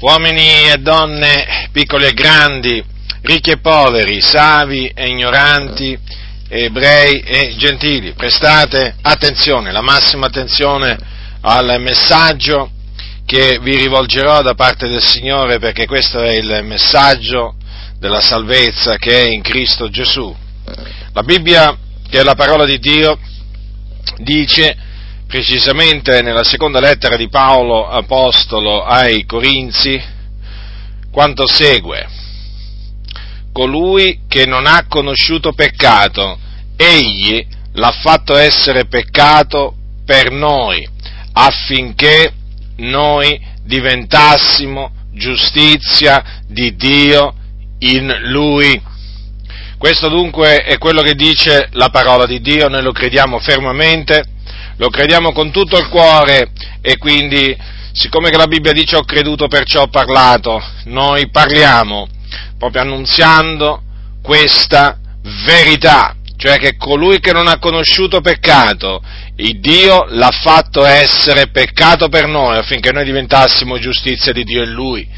uomini e donne, piccoli e grandi, ricchi e poveri, savi e ignoranti, ebrei e gentili, prestate attenzione, la massima attenzione al messaggio che vi rivolgerò da parte del Signore perché questo è il messaggio della salvezza che è in Cristo Gesù. La Bibbia, che è la parola di Dio, dice precisamente nella seconda lettera di Paolo Apostolo ai Corinzi quanto segue. Colui che non ha conosciuto peccato, egli l'ha fatto essere peccato per noi, affinché noi diventassimo giustizia di Dio in Lui. Questo dunque è quello che dice la parola di Dio, noi lo crediamo fermamente lo crediamo con tutto il cuore e quindi, siccome che la Bibbia dice ho creduto perciò ho parlato, noi parliamo proprio annunziando questa verità, cioè che colui che non ha conosciuto peccato, il Dio l'ha fatto essere peccato per noi affinché noi diventassimo giustizia di Dio in Lui.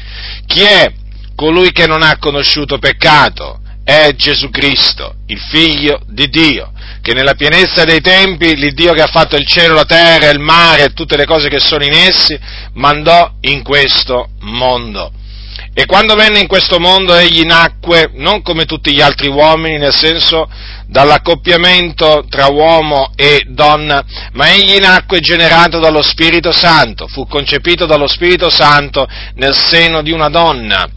Chi è colui che non ha conosciuto peccato? È Gesù Cristo, il Figlio di Dio che nella pienezza dei tempi l'Iddio che ha fatto il cielo, la terra, il mare e tutte le cose che sono in essi, mandò in questo mondo. E quando venne in questo mondo egli nacque non come tutti gli altri uomini, nel senso dall'accoppiamento tra uomo e donna, ma egli nacque generato dallo Spirito Santo, fu concepito dallo Spirito Santo nel seno di una donna,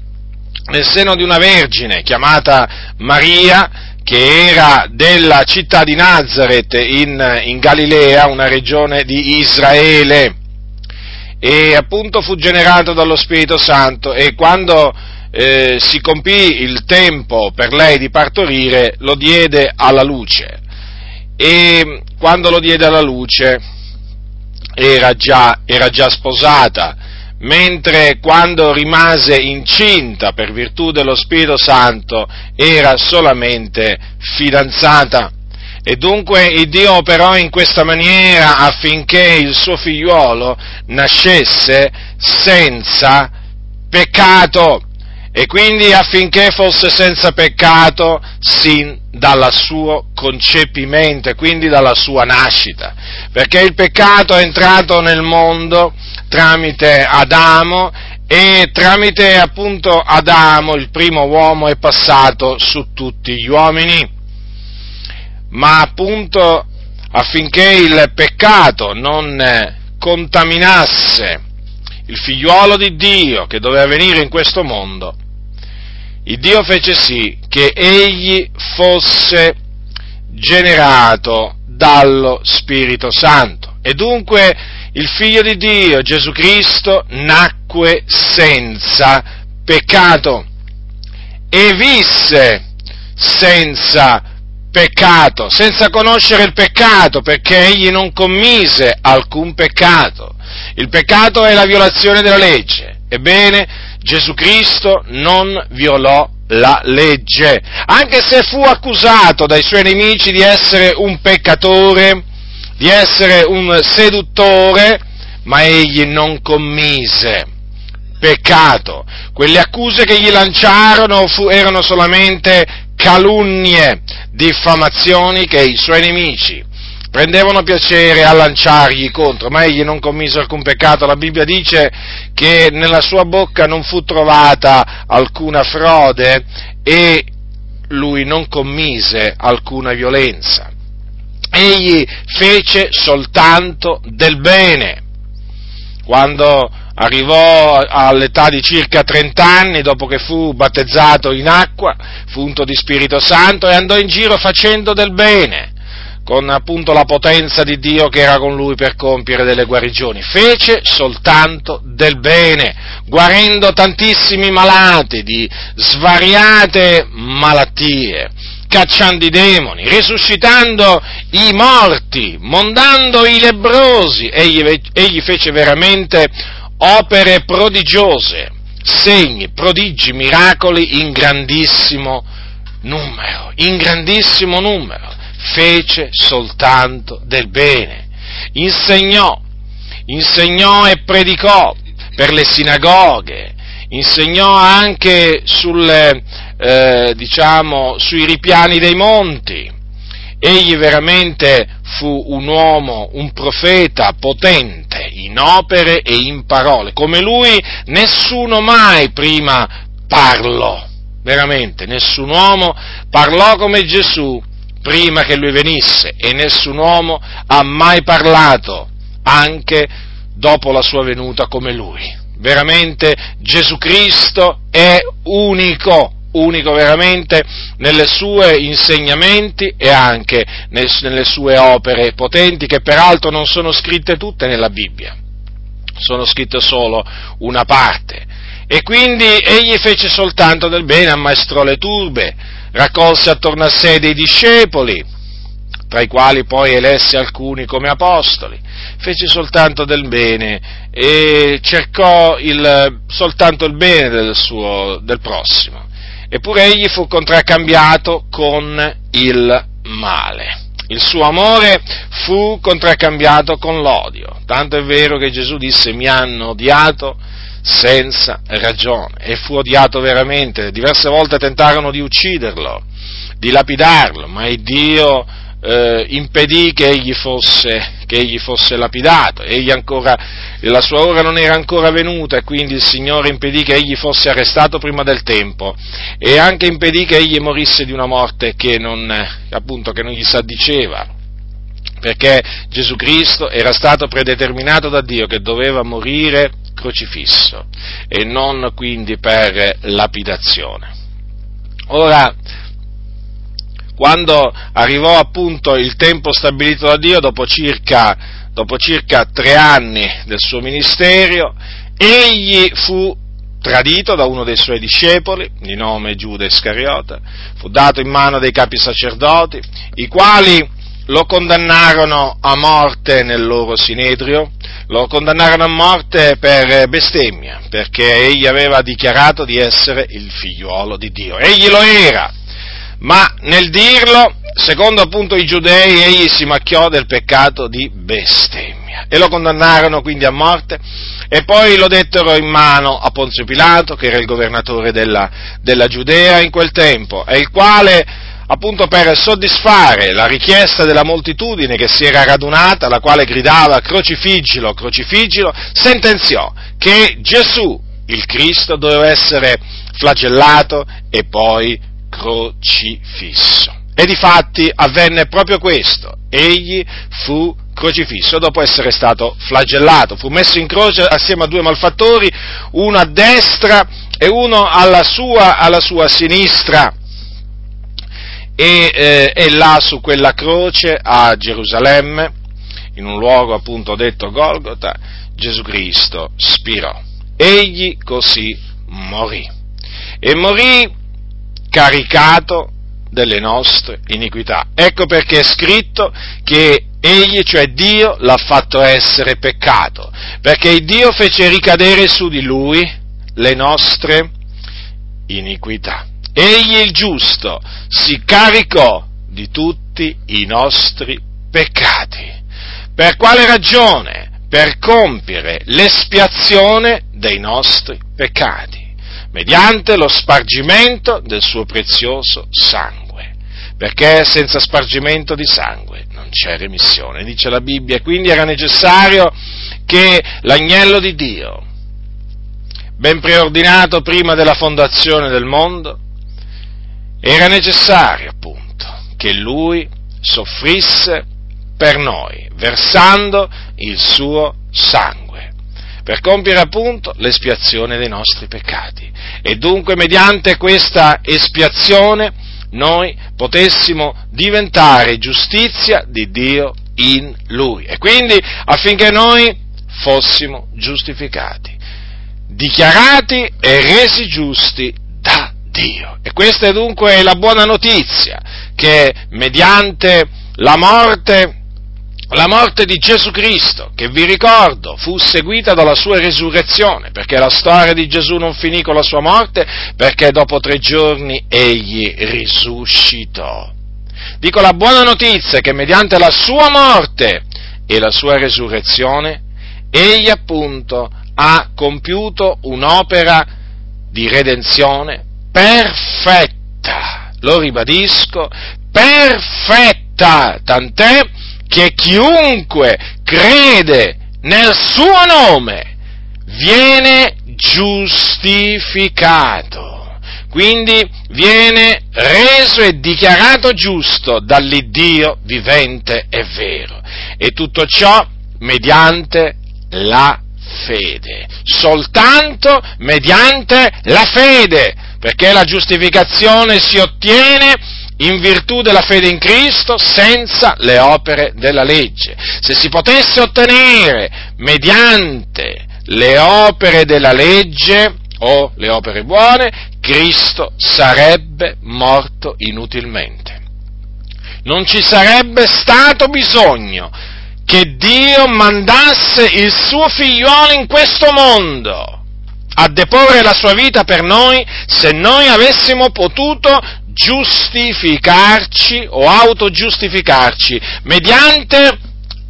nel seno di una vergine chiamata Maria, che era della città di Nazareth in, in Galilea, una regione di Israele, e appunto fu generato dallo Spirito Santo e quando eh, si compì il tempo per lei di partorire lo diede alla luce. E quando lo diede alla luce era già, era già sposata mentre quando rimase incinta per virtù dello Spirito Santo era solamente fidanzata. E dunque il Dio operò in questa maniera affinché il suo figliuolo nascesse senza peccato e quindi affinché fosse senza peccato sin dal suo concepimento quindi dalla sua nascita, perché il peccato è entrato nel mondo tramite Adamo e tramite appunto Adamo, il primo uomo, è passato su tutti gli uomini. Ma appunto affinché il peccato non contaminasse il figliuolo di Dio che doveva venire in questo mondo, il Dio fece sì che egli fosse generato dallo Spirito Santo. E dunque il figlio di Dio, Gesù Cristo, nacque senza peccato e visse senza peccato, senza conoscere il peccato, perché egli non commise alcun peccato. Il peccato è la violazione della legge. Ebbene, Gesù Cristo non violò la legge, anche se fu accusato dai suoi nemici di essere un peccatore, di essere un seduttore, ma egli non commise peccato. Quelle accuse che gli lanciarono fu, erano solamente calunnie, diffamazioni che i suoi nemici prendevano piacere a lanciargli contro, ma egli non commise alcun peccato. La Bibbia dice che nella sua bocca non fu trovata alcuna frode e lui non commise alcuna violenza egli fece soltanto del bene. Quando arrivò all'età di circa 30 anni, dopo che fu battezzato in acqua, fu unto di Spirito Santo e andò in giro facendo del bene, con appunto la potenza di Dio che era con lui per compiere delle guarigioni. Fece soltanto del bene, guarendo tantissimi malati di svariate malattie cacciando i demoni, risuscitando i morti, mondando i lebrosi. Egli, egli fece veramente opere prodigiose, segni, prodigi, miracoli in grandissimo numero, in grandissimo numero. Fece soltanto del bene. Insegnò, insegnò e predicò per le sinagoghe, insegnò anche sulle, eh, diciamo, sui ripiani dei monti. Egli veramente fu un uomo, un profeta potente in opere e in parole. Come lui nessuno mai prima parlò, veramente, nessun uomo parlò come Gesù prima che lui venisse e nessun uomo ha mai parlato anche dopo la sua venuta come lui. Veramente Gesù Cristo è unico, unico veramente nelle sue insegnamenti e anche nelle sue opere potenti che peraltro non sono scritte tutte nella Bibbia, sono scritte solo una parte. E quindi egli fece soltanto del bene, ammaestrò le turbe, raccolse attorno a sé dei discepoli, tra i quali poi elesse alcuni come apostoli, fece soltanto del bene e cercò il, soltanto il bene del, suo, del prossimo. Eppure egli fu contraccambiato con il male. Il suo amore fu contraccambiato con l'odio. Tanto è vero che Gesù disse mi hanno odiato senza ragione e fu odiato veramente. Diverse volte tentarono di ucciderlo, di lapidarlo, ma Dio eh, impedì che egli, fosse, che egli fosse lapidato, egli ancora, la sua ora non era ancora venuta e quindi il Signore impedì che egli fosse arrestato prima del tempo. E anche impedì che egli morisse di una morte che non, appunto, che non gli s'addiceva perché Gesù Cristo era stato predeterminato da Dio che doveva morire crocifisso e non quindi per lapidazione. Ora, quando arrivò appunto il tempo stabilito da Dio, dopo circa, dopo circa tre anni del suo ministero, egli fu tradito da uno dei suoi discepoli, di nome Giuda Iscariota, fu dato in mano dei capi sacerdoti, i quali lo condannarono a morte nel loro sinedrio, lo condannarono a morte per bestemmia, perché egli aveva dichiarato di essere il figliuolo di Dio. Egli lo era, ma nel dirlo, secondo appunto i giudei, egli si macchiò del peccato di bestemmia e lo condannarono quindi a morte e poi lo dettero in mano a Ponzio Pilato, che era il governatore della, della Giudea in quel tempo, e il quale appunto per soddisfare la richiesta della moltitudine che si era radunata, la quale gridava crocifiggilo, crocifiggilo, sentenziò che Gesù, il Cristo, doveva essere flagellato e poi crocifisso. E difatti avvenne proprio questo. Egli fu crocifisso dopo essere stato flagellato, fu messo in croce assieme a due malfattori, uno a destra e uno alla sua, alla sua sinistra. E, eh, e là su quella croce a Gerusalemme, in un luogo appunto detto Golgota, Gesù Cristo spirò. Egli così morì. E morì caricato delle nostre iniquità. Ecco perché è scritto che egli, cioè Dio, l'ha fatto essere peccato, perché Dio fece ricadere su di lui le nostre iniquità. Egli il giusto si caricò di tutti i nostri peccati. Per quale ragione? Per compiere l'espiazione dei nostri peccati mediante lo spargimento del suo prezioso sangue, perché senza spargimento di sangue non c'è remissione, dice la Bibbia, quindi era necessario che l'agnello di Dio, ben preordinato prima della fondazione del mondo, era necessario appunto che lui soffrisse per noi, versando il suo sangue per compiere appunto l'espiazione dei nostri peccati. E dunque mediante questa espiazione noi potessimo diventare giustizia di Dio in Lui. E quindi affinché noi fossimo giustificati, dichiarati e resi giusti da Dio. E questa è dunque la buona notizia, che mediante la morte la morte di Gesù Cristo, che vi ricordo fu seguita dalla sua resurrezione, perché la storia di Gesù non finì con la sua morte, perché dopo tre giorni egli risuscitò. Dico la buona notizia che mediante la sua morte e la sua resurrezione, egli appunto ha compiuto un'opera di redenzione perfetta, lo ribadisco, perfetta, tant'è che chiunque crede nel suo nome viene giustificato. Quindi viene reso e dichiarato giusto dall'Iddio vivente e vero. E tutto ciò mediante la fede. Soltanto mediante la fede. Perché la giustificazione si ottiene in virtù della fede in Cristo senza le opere della legge. Se si potesse ottenere mediante le opere della legge o le opere buone, Cristo sarebbe morto inutilmente. Non ci sarebbe stato bisogno che Dio mandasse il suo figliuolo in questo mondo a deporre la sua vita per noi se noi avessimo potuto giustificarci o autogiustificarci mediante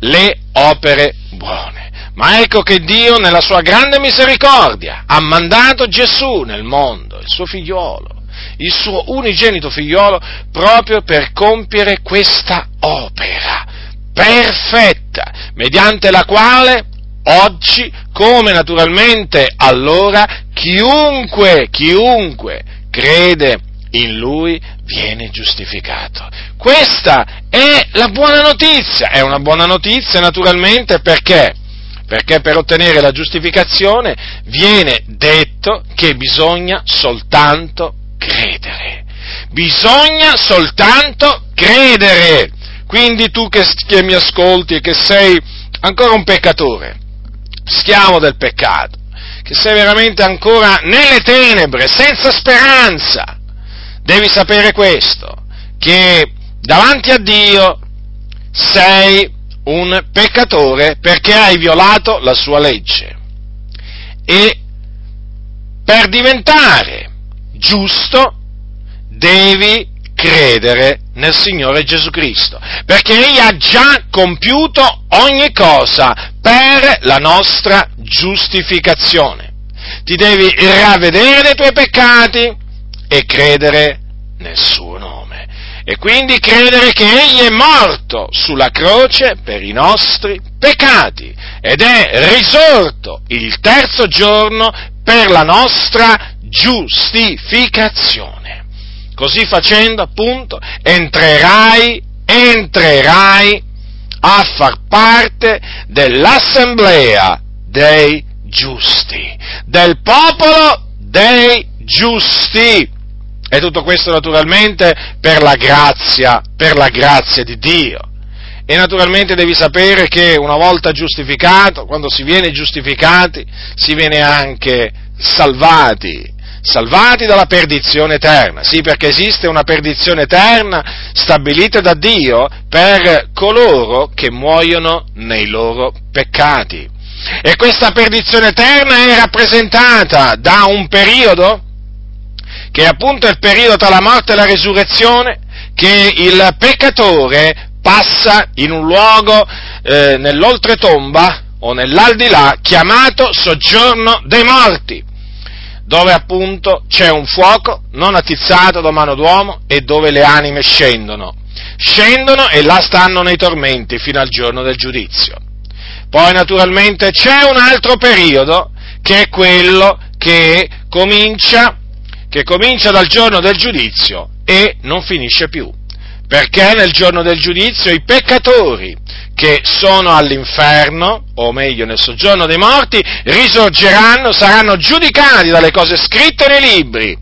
le opere buone. Ma ecco che Dio, nella sua grande misericordia, ha mandato Gesù nel mondo, il suo figliolo, il suo unigenito figliolo, proprio per compiere questa opera perfetta, mediante la quale oggi, come naturalmente allora, chiunque, chiunque crede in lui viene giustificato. Questa è la buona notizia, è una buona notizia naturalmente perché? Perché per ottenere la giustificazione viene detto che bisogna soltanto credere. Bisogna soltanto credere. Quindi tu che, che mi ascolti e che sei ancora un peccatore, schiavo del peccato, che sei veramente ancora nelle tenebre, senza speranza, devi sapere questo, che davanti a Dio sei un peccatore perché hai violato la sua legge. E per diventare giusto devi credere nel Signore Gesù Cristo, perché Egli ha già compiuto ogni cosa per la nostra giustificazione. Ti devi ravvedere dei tuoi peccati e credere nel suo nome. E quindi credere che Egli è morto sulla croce per i nostri peccati ed è risorto il terzo giorno per la nostra giustificazione. Così facendo, appunto, entrerai, entrerai a far parte dell'assemblea dei giusti, del popolo dei giusti. E tutto questo naturalmente per la grazia, per la grazia di Dio. E naturalmente devi sapere che una volta giustificato, quando si viene giustificati, si viene anche salvati, salvati dalla perdizione eterna. Sì, perché esiste una perdizione eterna stabilita da Dio per coloro che muoiono nei loro peccati. E questa perdizione eterna è rappresentata da un periodo che è appunto il periodo tra la morte e la risurrezione, che il peccatore passa in un luogo eh, nell'oltretomba o nell'aldilà chiamato soggiorno dei morti, dove appunto c'è un fuoco non attizzato da mano d'uomo e dove le anime scendono. Scendono e là stanno nei tormenti fino al giorno del giudizio. Poi naturalmente c'è un altro periodo che è quello che comincia che comincia dal giorno del giudizio e non finisce più. Perché nel giorno del giudizio i peccatori che sono all'inferno, o meglio nel soggiorno dei morti, risorgeranno, saranno giudicati dalle cose scritte nei libri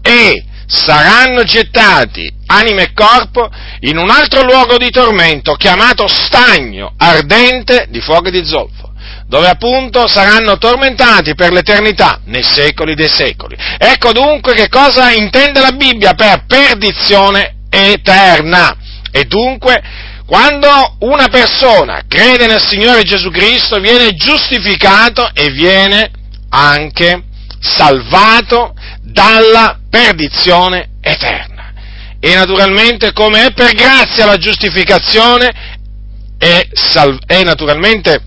e saranno gettati, anima e corpo, in un altro luogo di tormento chiamato stagno ardente di fuoco e di zolfo dove appunto saranno tormentati per l'eternità, nei secoli dei secoli. Ecco dunque che cosa intende la Bibbia per perdizione eterna. E dunque, quando una persona crede nel Signore Gesù Cristo, viene giustificato e viene anche salvato dalla perdizione eterna. E naturalmente, come è per grazia la giustificazione, è, sal- è naturalmente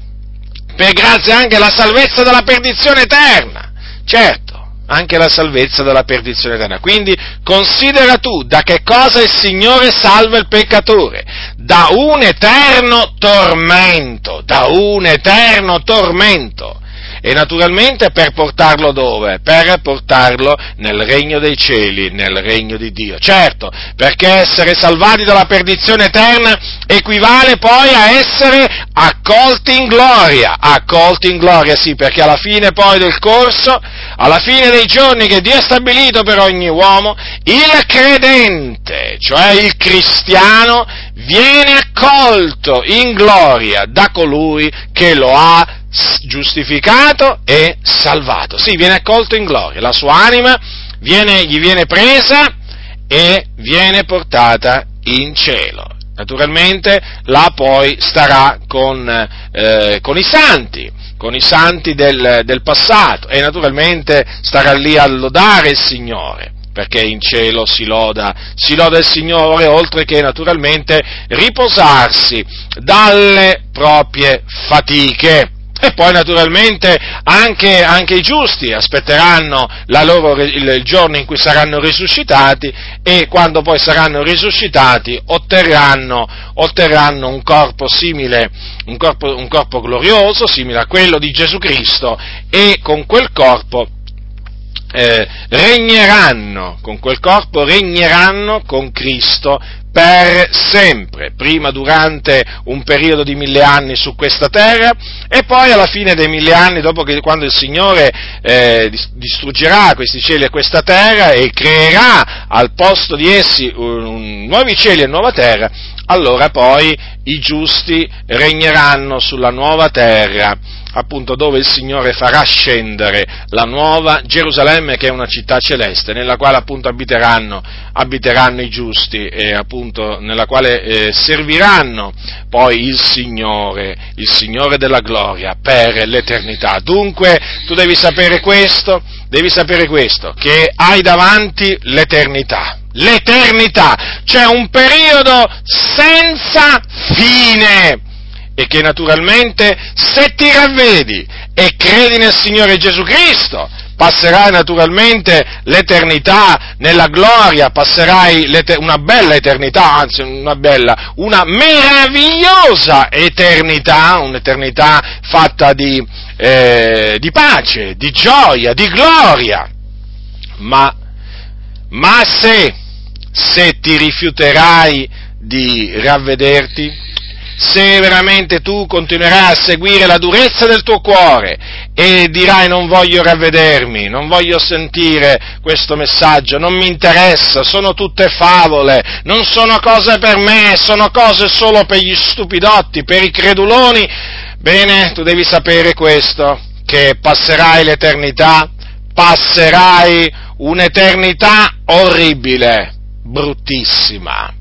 per grazia anche la salvezza dalla perdizione eterna. Certo, anche la salvezza dalla perdizione eterna. Quindi considera tu da che cosa il Signore salva il peccatore? Da un eterno tormento, da un eterno tormento e naturalmente per portarlo dove? Per portarlo nel regno dei cieli, nel regno di Dio. Certo, perché essere salvati dalla perdizione eterna equivale poi a essere accolti in gloria, accolti in gloria, sì, perché alla fine poi del corso, alla fine dei giorni che Dio ha stabilito per ogni uomo, il credente, cioè il cristiano, viene accolto in gloria da colui che lo ha giustificato e salvato. Sì, viene accolto in gloria, la sua anima viene, gli viene presa e viene portata in cielo. Naturalmente là poi starà con, eh, con i santi, con i santi del, del passato e naturalmente starà lì a lodare il Signore perché in cielo si loda, si loda il Signore, oltre che naturalmente riposarsi dalle proprie fatiche. E poi naturalmente anche, anche i giusti aspetteranno loro, il, giorno in cui saranno risuscitati e quando poi saranno risuscitati otterranno, otterranno un corpo simile, un corpo, un corpo glorioso, simile a quello di Gesù Cristo e con quel corpo eh, regneranno, con quel corpo regneranno con Cristo per sempre, prima durante un periodo di mille anni su questa terra e poi alla fine dei mille anni, dopo che quando il Signore eh, distruggerà questi cieli e questa terra e creerà al posto di essi nuovi cieli e nuova terra, allora poi i giusti regneranno sulla nuova terra appunto dove il Signore farà scendere la nuova Gerusalemme che è una città celeste nella quale appunto abiteranno, abiteranno i giusti e appunto nella quale eh, serviranno poi il Signore, il Signore della gloria per l'eternità. Dunque tu devi sapere questo, devi sapere questo, che hai davanti l'eternità. L'eternità, cioè un periodo senza fine e che naturalmente se ti ravvedi e credi nel Signore Gesù Cristo, passerai naturalmente l'eternità nella gloria, passerai una bella eternità, anzi una bella, una meravigliosa eternità, un'eternità fatta di, eh, di pace, di gioia, di gloria. Ma, ma se, se ti rifiuterai di ravvederti, se veramente tu continuerai a seguire la durezza del tuo cuore e dirai non voglio ravvedermi, non voglio sentire questo messaggio, non mi interessa, sono tutte favole, non sono cose per me, sono cose solo per gli stupidotti, per i creduloni, bene, tu devi sapere questo, che passerai l'eternità, passerai un'eternità orribile, bruttissima,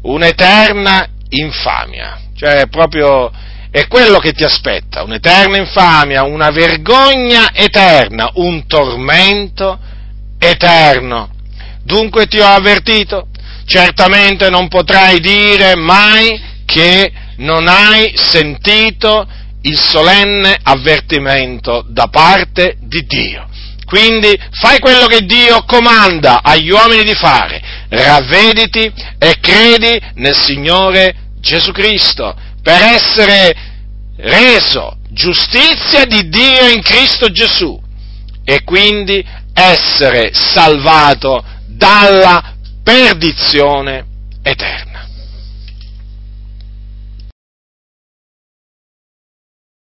un'eterna infamia, cioè proprio è quello che ti aspetta, un'eterna infamia, una vergogna eterna, un tormento eterno. Dunque ti ho avvertito, certamente non potrai dire mai che non hai sentito il solenne avvertimento da parte di Dio. Quindi fai quello che Dio comanda agli uomini di fare, ravvediti e credi nel Signore Gesù Cristo, per essere reso giustizia di Dio in Cristo Gesù e quindi essere salvato dalla perdizione eterna.